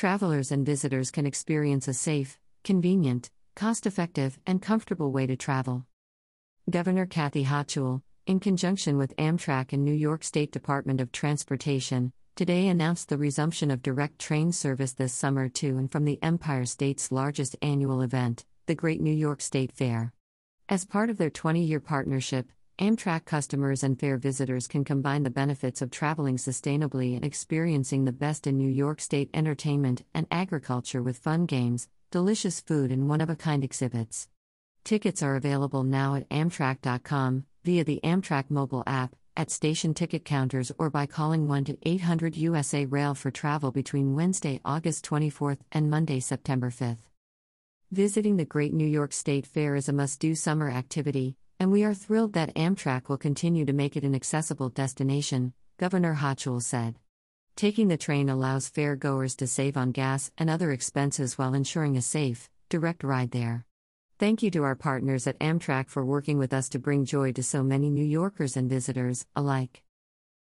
Travelers and visitors can experience a safe, convenient, cost effective, and comfortable way to travel. Governor Kathy Hochul, in conjunction with Amtrak and New York State Department of Transportation, today announced the resumption of direct train service this summer to and from the Empire State's largest annual event, the Great New York State Fair. As part of their 20 year partnership, Amtrak customers and fair visitors can combine the benefits of traveling sustainably and experiencing the best in New York State entertainment and agriculture with fun games, delicious food, and one of a kind exhibits. Tickets are available now at Amtrak.com, via the Amtrak mobile app, at station ticket counters, or by calling 1 800 USA Rail for travel between Wednesday, August 24th and Monday, September 5th. Visiting the Great New York State Fair is a must do summer activity, and we are thrilled that Amtrak will continue to make it an accessible destination, Governor Hochul said. Taking the train allows fairgoers to save on gas and other expenses while ensuring a safe, direct ride there. Thank you to our partners at Amtrak for working with us to bring joy to so many New Yorkers and visitors alike.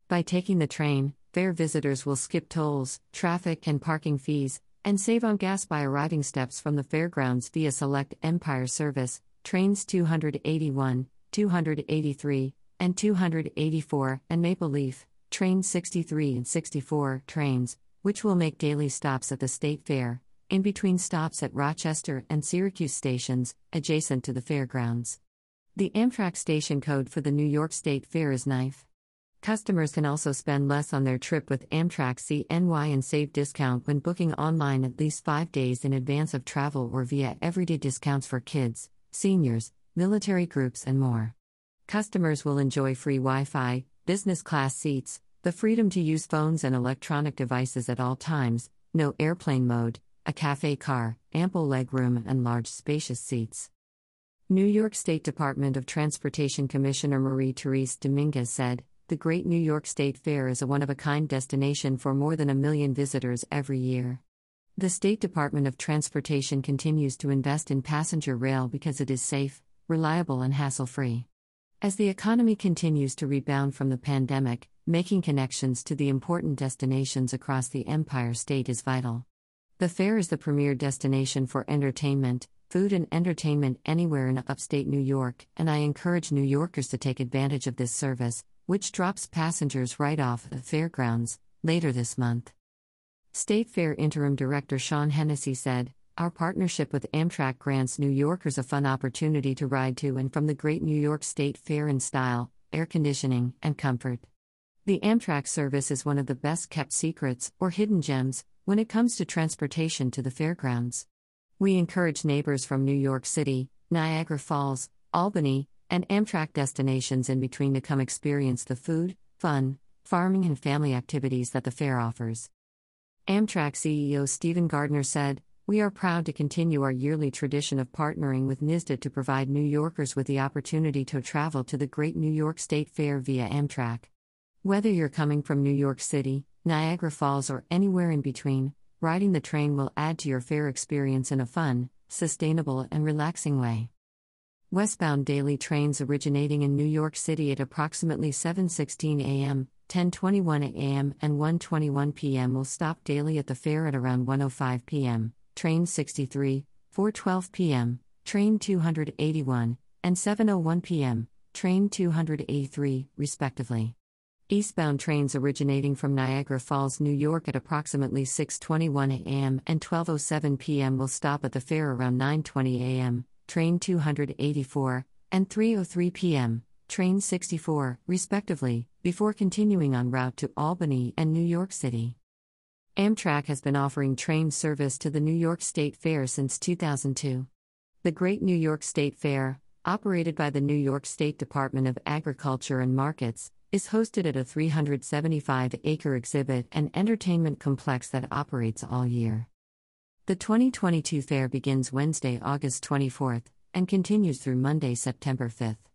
By taking the train, fair visitors will skip tolls, traffic, and parking fees, and save on gas by arriving steps from the fairgrounds via select Empire service, trains 281, 283, and 284, and Maple Leaf, train 63 and 64 trains, which will make daily stops at the State Fair, in between stops at Rochester and Syracuse stations, adjacent to the fairgrounds. The Amtrak station code for the New York State Fair is KNIFE. Customers can also spend less on their trip with Amtrak CNY and save discount when booking online at least five days in advance of travel or via everyday discounts for kids, seniors, military groups, and more. Customers will enjoy free Wi Fi, business class seats, the freedom to use phones and electronic devices at all times, no airplane mode, a cafe car, ample legroom, and large spacious seats. New York State Department of Transportation Commissioner Marie Therese Dominguez said, the Great New York State Fair is a one of a kind destination for more than a million visitors every year. The State Department of Transportation continues to invest in passenger rail because it is safe, reliable, and hassle free. As the economy continues to rebound from the pandemic, making connections to the important destinations across the Empire State is vital. The fair is the premier destination for entertainment, food, and entertainment anywhere in upstate New York, and I encourage New Yorkers to take advantage of this service, which drops passengers right off the fairgrounds later this month. State Fair Interim Director Sean Hennessy said, Our partnership with Amtrak grants New Yorkers a fun opportunity to ride to and from the great New York State Fair in style, air conditioning, and comfort. The Amtrak service is one of the best kept secrets, or hidden gems, when it comes to transportation to the fairgrounds. We encourage neighbors from New York City, Niagara Falls, Albany, and Amtrak destinations in between to come experience the food, fun, farming, and family activities that the fair offers. Amtrak CEO Stephen Gardner said, We are proud to continue our yearly tradition of partnering with NYSDA to provide New Yorkers with the opportunity to travel to the Great New York State Fair via Amtrak. Whether you're coming from New York City, Niagara Falls, or anywhere in between, riding the train will add to your fair experience in a fun, sustainable, and relaxing way. Westbound daily trains originating in New York City at approximately 7:16 a.m., 10:21 a.m., and 1:21 p.m. will stop daily at the fair at around 1:05 p.m. Train 63, 4:12 p.m., Train 281, and 7:01 p.m. Train 283, respectively. Eastbound trains originating from Niagara Falls, New York at approximately 6:21 a.m. and 12:07 p.m. will stop at the fair around 9:20 a.m. Train 284 and 3:03 p.m. Train 64, respectively, before continuing en route to Albany and New York City. Amtrak has been offering train service to the New York State Fair since 2002. The Great New York State Fair, operated by the New York State Department of Agriculture and Markets, is hosted at a 375 acre exhibit and entertainment complex that operates all year. The 2022 fair begins Wednesday, August 24th, and continues through Monday, September 5th.